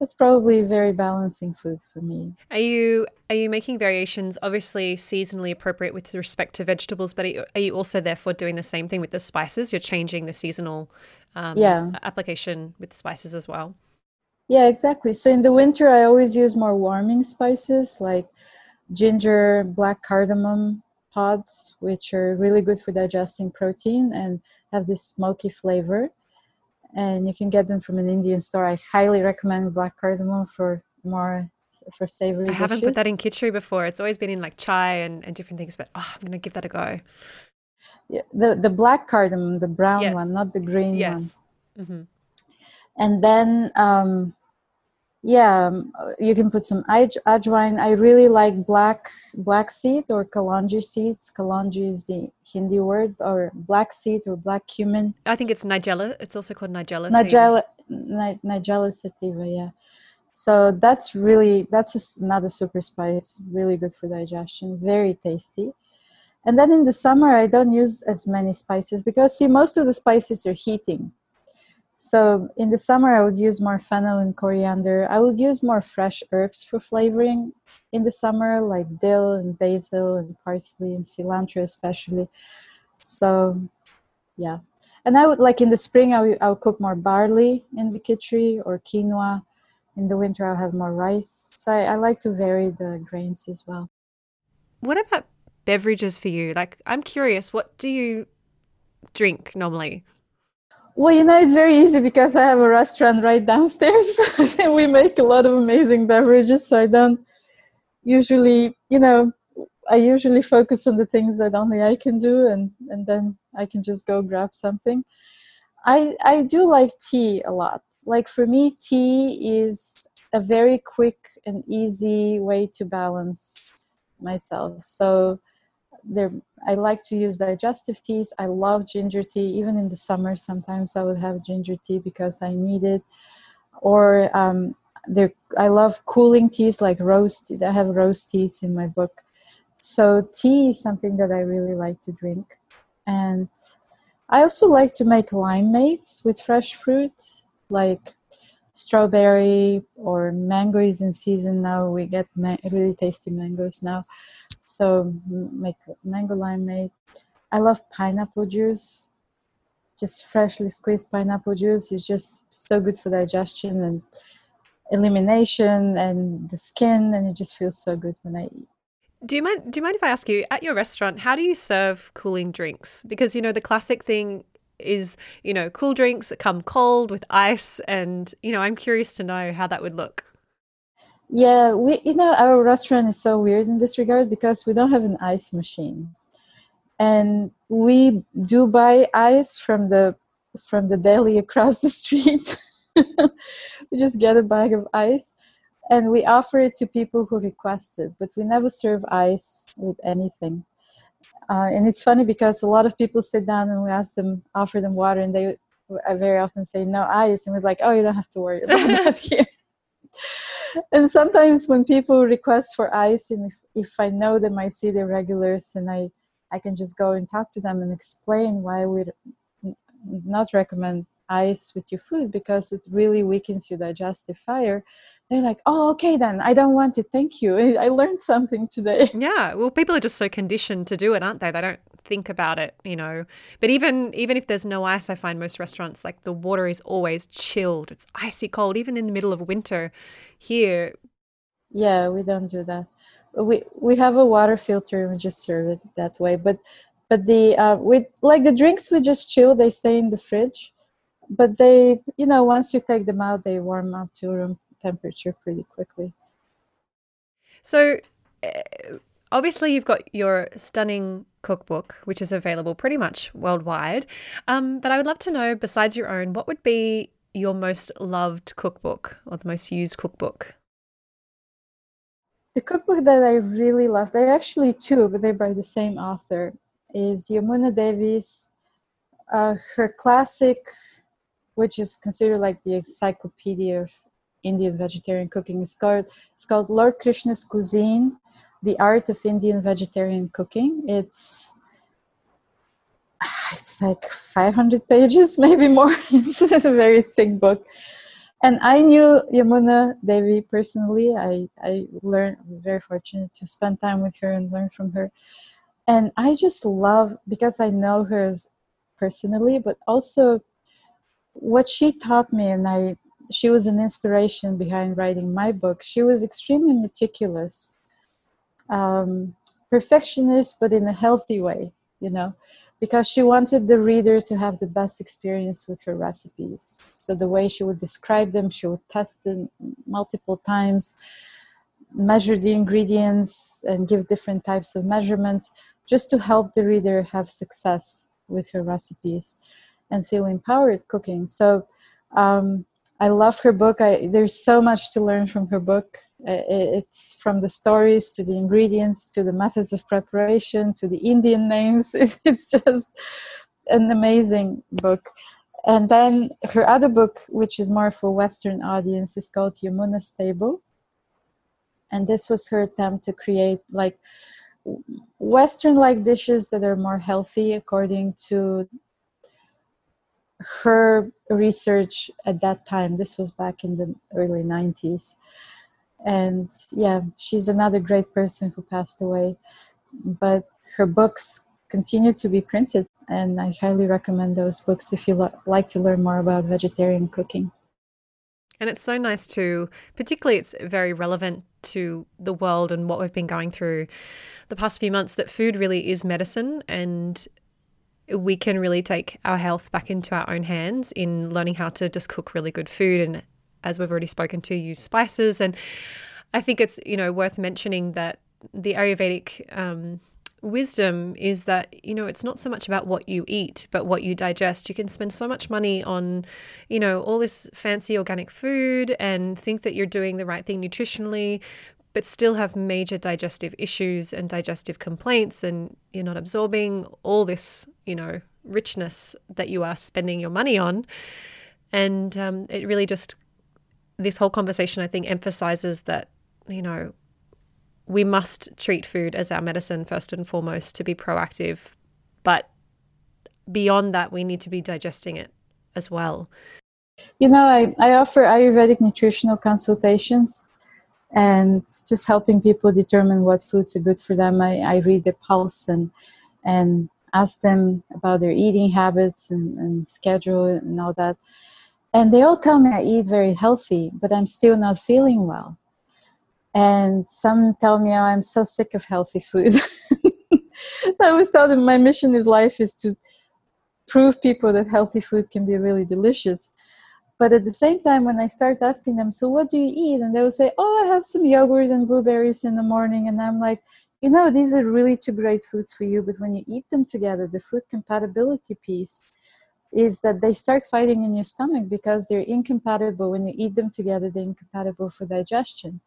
that's probably very balancing food for me. Are you are you making variations obviously seasonally appropriate with respect to vegetables, but are you, are you also therefore doing the same thing with the spices? You're changing the seasonal um, yeah. application with spices as well. Yeah, exactly. So in the winter, I always use more warming spices like ginger, black cardamom pods, which are really good for digesting protein and have this smoky flavor. And you can get them from an Indian store. I highly recommend black cardamom for more for savory. I haven't dishes. put that in khichdi before. It's always been in like chai and, and different things, but oh, I'm gonna give that a go. Yeah, the the black cardamom, the brown yes. one, not the green yes. one. Mm-hmm. And then, um, yeah, um, you can put some aj- ajwain. I really like black black seed or kalonji seeds. Kalonji is the Hindi word, or black seed or black cumin. I think it's nigella. It's also called nigella. Nigella, Ni- nigella sativa. Yeah. So that's really that's a, another super spice. Really good for digestion. Very tasty. And then in the summer, I don't use as many spices because see, most of the spices are heating. So in the summer, I would use more fennel and coriander. I would use more fresh herbs for flavoring in the summer, like dill and basil and parsley and cilantro, especially. So, yeah. And I would like in the spring, I would, I would cook more barley in the khichdi or quinoa. In the winter, I'll have more rice. So I, I like to vary the grains as well. What about beverages for you? Like, I'm curious, what do you drink normally? Well, you know, it's very easy because I have a restaurant right downstairs and we make a lot of amazing beverages. So I don't usually, you know, I usually focus on the things that only I can do and, and then I can just go grab something. I, I do like tea a lot. Like for me, tea is a very quick and easy way to balance myself. So there i like to use digestive teas. I love ginger tea. Even in the summer sometimes i would have ginger tea because i need it. Or um, there i love cooling teas like tea i have rose teas in my book. So tea is something that i really like to drink. And i also like to make limeades with fresh fruit like strawberry or mango is in season. Now we get ma- really tasty mangoes now so make mango limeade. I love pineapple juice. Just freshly squeezed pineapple juice is just so good for digestion and elimination and the skin, and it just feels so good when I eat. Do you mind? Do you mind if I ask you at your restaurant how do you serve cooling drinks? Because you know the classic thing is you know cool drinks come cold with ice, and you know I'm curious to know how that would look. Yeah, we you know our restaurant is so weird in this regard because we don't have an ice machine, and we do buy ice from the from the deli across the street. we just get a bag of ice, and we offer it to people who request it. But we never serve ice with anything. Uh, and it's funny because a lot of people sit down and we ask them, offer them water, and they I very often say no ice, and we're like, oh, you don't have to worry about that here and sometimes when people request for ice and if, if i know them i see the regulars and i i can just go and talk to them and explain why we not recommend ice with your food because it really weakens your digestive fire. They're like oh okay then i don't want it thank you. I learned something today. Yeah well people are just so conditioned to do it aren't they? They don't think about it you know. But even even if there's no ice i find most restaurants like the water is always chilled. It's icy cold even in the middle of winter here. Yeah we don't do that. We we have a water filter and we just serve it that way. But but the uh, with like the drinks we just chill they stay in the fridge. But they you know once you take them out they warm up to room temperature pretty quickly. So uh, obviously you've got your stunning cookbook which is available pretty much worldwide. Um, but i would love to know besides your own what would be your most loved cookbook or the most used cookbook? The cookbook that I really love, they're actually two, but they're by the same author, is Yamuna Devi's, uh, her classic, which is considered like the encyclopedia of Indian vegetarian cooking, is called, it's called Lord Krishna's Cuisine, The Art of Indian Vegetarian Cooking. It's it's like 500 pages, maybe more. it's a very thick book and I knew Yamuna Devi personally. I, I learned, I was very fortunate to spend time with her and learn from her. And I just love, because I know her personally, but also what she taught me, and I, she was an inspiration behind writing my book. She was extremely meticulous, um, perfectionist, but in a healthy way, you know because she wanted the reader to have the best experience with her recipes. So the way she would describe them, she would test them multiple times, measure the ingredients, and give different types of measurements just to help the reader have success with her recipes and feel empowered cooking. So um, I love her book. I, there's so much to learn from her book. Uh, uh, it's from the stories to the ingredients to the methods of preparation to the Indian names. It's just an amazing book. And then her other book, which is more for Western audience, is called Yamuna's Table. And this was her attempt to create like Western like dishes that are more healthy according to her research at that time. This was back in the early 90s. And yeah, she's another great person who passed away. But her books continue to be printed, and I highly recommend those books if you lo- like to learn more about vegetarian cooking. And it's so nice to, particularly, it's very relevant to the world and what we've been going through the past few months that food really is medicine and we can really take our health back into our own hands in learning how to just cook really good food and as we've already spoken to use spices. And i think it's you know worth mentioning that the ayurvedic um, wisdom is that you know it's not so much about what you eat but what you digest. You can spend so much money on you know all this fancy organic food and think that you're doing the right thing nutritionally but still have major digestive issues and digestive complaints and you're not absorbing all this you know richness that you are spending your money on. And um, it really just this whole conversation i think emphasizes that you know we must treat food as our medicine first and foremost to be proactive but beyond that we need to be digesting it as well you know i, I offer ayurvedic nutritional consultations and just helping people determine what foods are good for them. I, I read their pulse and and ask them about their eating habits and, and schedule and all that. And they all tell me I eat very healthy, but I'm still not feeling well. And some tell me, oh, I'm so sick of healthy food. so I always tell them my mission in life is to prove people that healthy food can be really delicious but at the same time, when I start asking them, so what do you eat? And they will say, oh, I have some yogurt and blueberries in the morning. And I'm like, you know, these are really two great foods for you. But when you eat them together, the food compatibility piece is that they start fighting in your stomach because they're incompatible. When you eat them together, they're incompatible for digestion.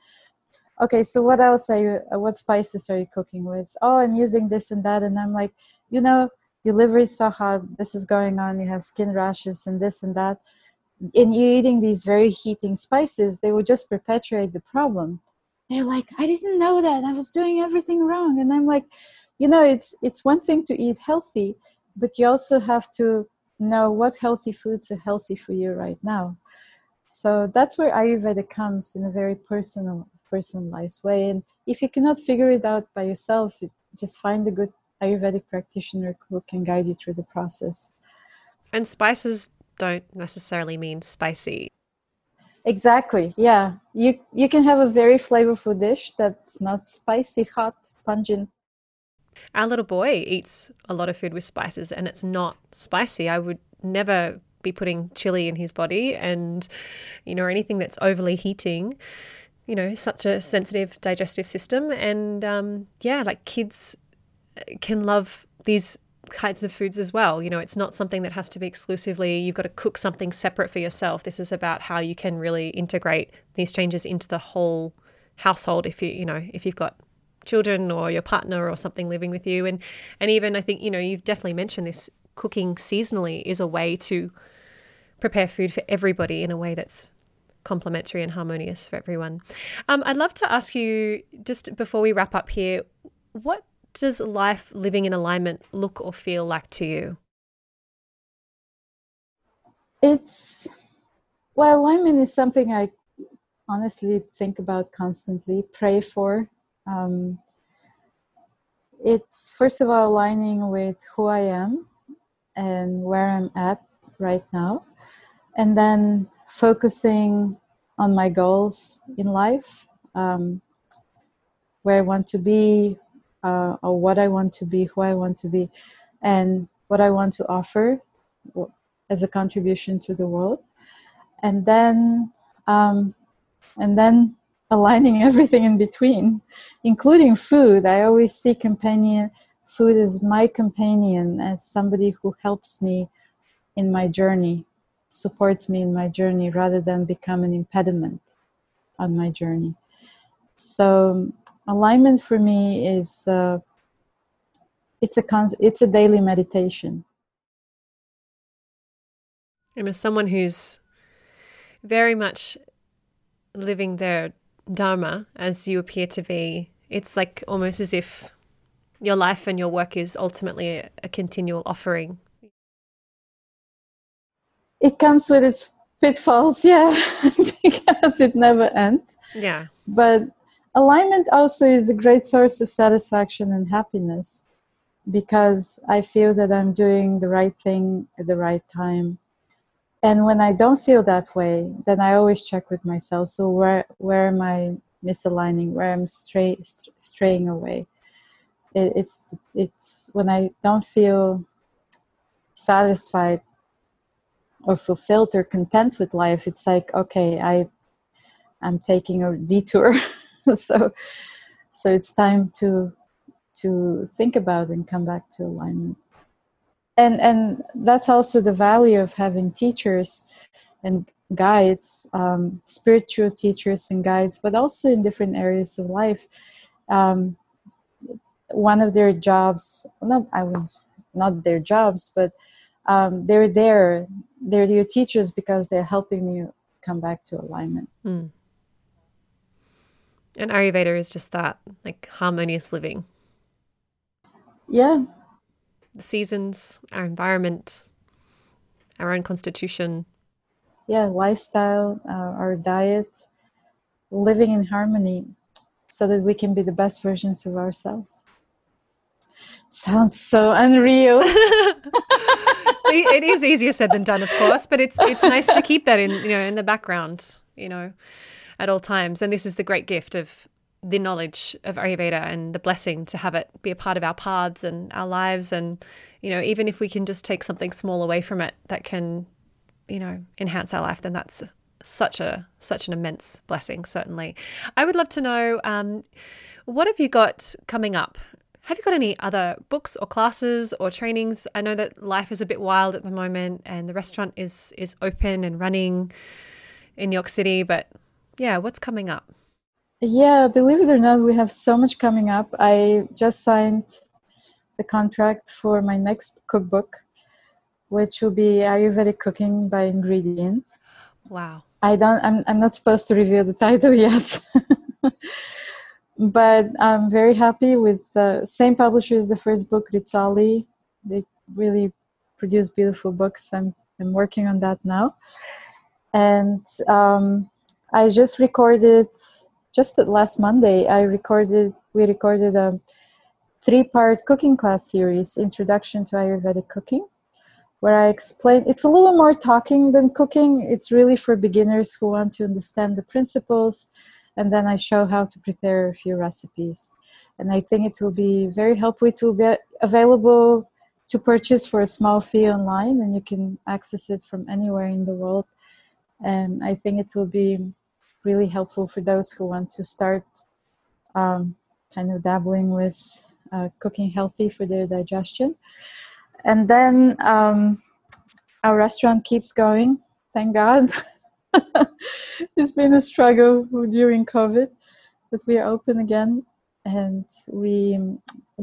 Okay, so what else are you, uh, what spices are you cooking with? Oh, I'm using this and that. And I'm like, you know, your liver is so hot, this is going on, you have skin rashes and this and that in eating these very heating spices, they will just perpetuate the problem. They're like, I didn't know that. I was doing everything wrong. And I'm like, you know, it's it's one thing to eat healthy, but you also have to know what healthy foods are healthy for you right now. So that's where Ayurveda comes in a very personal, personalized way. And if you cannot figure it out by yourself, just find a good Ayurvedic practitioner who can guide you through the process. And spices don't necessarily mean spicy. Exactly. Yeah. You you can have a very flavorful dish that's not spicy, hot, pungent. Our little boy eats a lot of food with spices and it's not spicy. I would never be putting chili in his body and you know anything that's overly heating you know such a sensitive digestive system and um, yeah like kids can love these kinds of foods as well. You know, it's not something that has to be exclusively, you've got to cook something separate for yourself. This is about how you can really integrate these changes into the whole household if you, you know, if you've got children or your partner or something living with you. And and even I think, you know, you've definitely mentioned this cooking seasonally is a way to prepare food for everybody in a way that's complementary and harmonious for everyone. Um, I'd love to ask you just before we wrap up here, what does life living in alignment look or feel like to you? It's, well, alignment is something I honestly think about constantly, pray for. Um, it's first of all aligning with who I am and where I'm at right now, and then focusing on my goals in life, um, where I want to be, uh, or what I want to be, who I want to be, and what I want to offer as a contribution to the world, and then um, and then aligning everything in between, including food. I always see companion food as my companion, as somebody who helps me in my journey, supports me in my journey, rather than become an impediment on my journey. So alignment for me is uh, it's a cons- it's a daily meditation and as someone who's very much living their dharma as you appear to be it's like almost as if your life and your work is ultimately a, a continual offering. It comes with its pitfalls yeah because it never ends. Yeah. But alignment also is a great source of satisfaction and happiness because I feel that I'm doing the right thing at the right time. And when I don't feel that way, then I always check with myself. So where where am I misaligning? Where I'm stray, straying away? It, it's it's when I don't feel satisfied or fulfilled or content with life. It's like okay, I I'm taking a detour so so it's time to to think about and come back to alignment and and that's also the value of having teachers and guides um, spiritual teachers and guides but also in different areas of life um, one of their jobs not i would not their jobs but um, they're there they're your teachers because they're helping you come back to alignment mm. And Ayurveda is just that, like harmonious living. Yeah. The seasons, our environment, our own constitution. Yeah, lifestyle, uh, our diet, living in harmony so that we can be the best versions of ourselves. Sounds so unreal. it is easier said than done, of course, but it's it's nice to keep that in you know in the background, you know at all times. And this is the great gift of the knowledge of Ayurveda and the blessing to have it be a part of our paths and our lives. And, you know, even if we can just take something small away from it that can, you know, enhance our life, then that's such a such an immense blessing. Certainly, I would love to know um, what have you got coming up. Have you got any other books or classes or trainings? I know that life is a bit wild at the moment, and the restaurant is is open and running in New York City, but yeah, what's coming up? Yeah, believe it or not, we have so much coming up. I just signed the contract for my next cookbook, which will be Ayurvedic cooking by ingredient. Wow. I don't I'm I'm not supposed to reveal the title yet. but I'm very happy with the same publisher as the first book, Rizzoli. They really produce beautiful books. I'm I'm working on that now, and um, I just recorded just last Monday. I recorded we recorded a three part cooking class series, Introduction to Ayurvedic Cooking, where I explain it's a little more talking than cooking. It's really for beginners who want to understand the principles, and then I show how to prepare a few recipes. And I think it will be very helpful. It will be available to purchase for a small fee online, and you can access it from anywhere in the world. And I think it will be really helpful for those who want to start um, kind of dabbling with uh, cooking healthy for their digestion. And then um, our restaurant keeps going, thank God. it's been a struggle during COVID, but we are open again, and we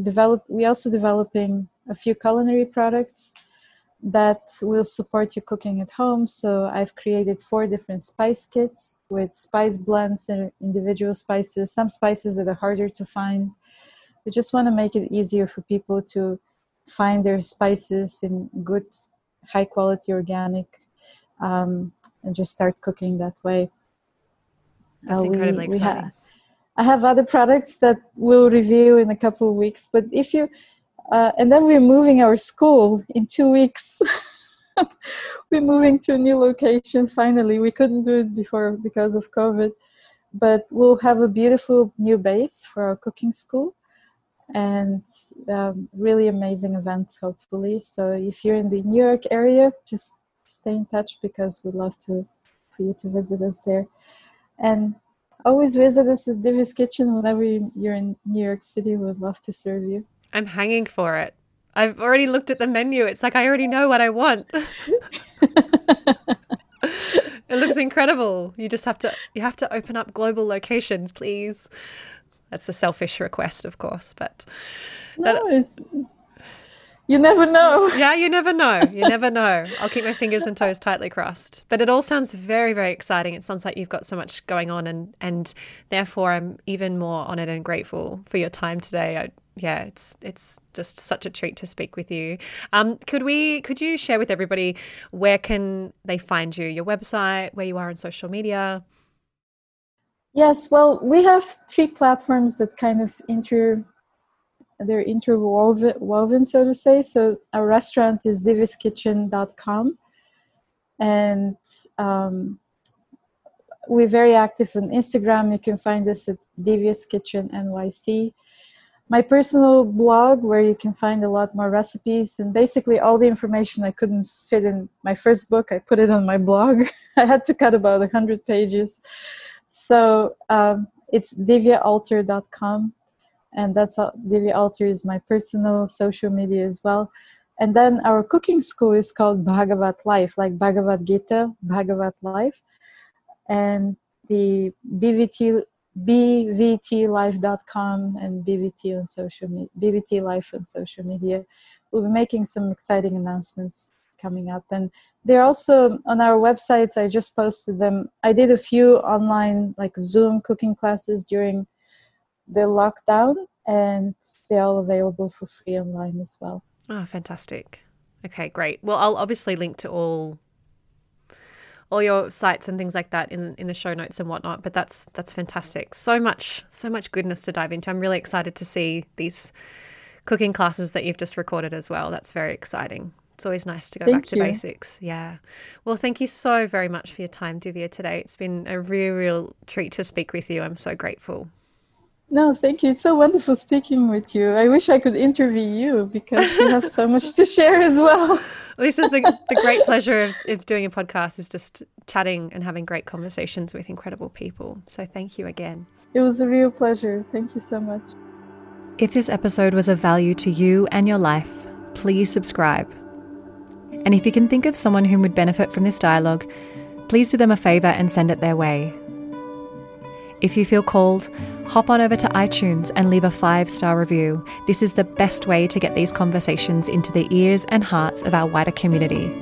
develop. We also developing a few culinary products that will support you cooking at home. So I've created four different spice kits with spice blends and individual spices. Some spices that are harder to find, we just want to make it easier for people to find their spices in good, high quality organic, um, and just start cooking that way. That's uh, incredibly we, exciting. We ha- I have other products that we'll review in a couple of weeks, but if you, uh, and then we're moving our school in two weeks. we're moving to a new location finally. We couldn't do it before because of COVID, but we'll have a beautiful new base for our cooking school and um, really amazing events hopefully so if you're in the new york area just stay in touch because we'd love to for you to visit us there and always visit us at Divya's Kitchen whenever you're in New York City. We'd love to serve you. I'm hanging for it. I've already looked at the menu. It's like I already know what I want. it looks incredible. You just have to you have to open up global locations, please. That's a selfish request, of course, but that, no, you never know. Yeah, you never know. You never know. I'll keep my fingers and toes tightly crossed. But it all sounds very, very exciting. It sounds like you've got so much going on, and and therefore I'm even more honoured and grateful for your time today. I, yeah, it's it's just such a treat to speak with you. Um, could we could you share with everybody where can they find you? Your website, where you are on social media. Yes, well, we have three platforms that kind of inter they're interwoven, woven, so to say. So our restaurant is divyaskitchen.com, and um, we're very active on Instagram. You can find us at Divya's Kitchen NYC. My personal blog, where you can find a lot more recipes and basically all the information I couldn't fit in my first book, I put it on my blog. I had to cut about 100 pages. So um, it's divyaalter.com, and that's Divya Alter is my personal social media as well. And then our cooking school is called Bhagavat Life, like Bhagavad Gita, Bhagavat Life. And the BVT, bvtlife.com and BVT on social media, BVT Life on social media. We'll be making some exciting announcements coming up. And they're also on our websites. I just posted them. I did a few online, like Zoom cooking classes during the lockdown, and they're all available for free online as well. Oh, fantastic. Okay, great. Well, I'll obviously link to all all your sites and things like that in in the show notes and whatnot. But that's that's fantastic. So much so much goodness to dive into. I'm really excited to see these cooking classes that you've just recorded as well. That's very exciting. It's always nice to go thank back to basics. Yeah. Well, thank you so very much for your time, Divya, today. It's been a real, real treat to speak with you. I'm so grateful. No, thank you. It's so wonderful speaking with you. I wish I could interview you because you have so much to share as well. this is the, the great pleasure of, of doing a podcast is just chatting and having great conversations with incredible people. So thank you again. It was a real pleasure. Thank you so much. If this episode was of value to you and your life, please subscribe and if you can think of someone who would benefit from this dialogue, please do them a favour and send it their way. If you feel called, hop on over to iTunes and leave a five star review. This is the best way to get these conversations into the ears and hearts of our wider community,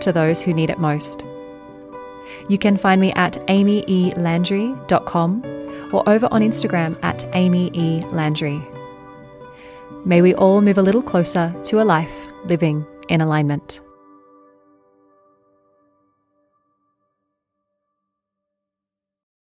to those who need it most. You can find me at amyelandry.com or over on Instagram at amyelandry. May we all move a little closer to a life living in alignment.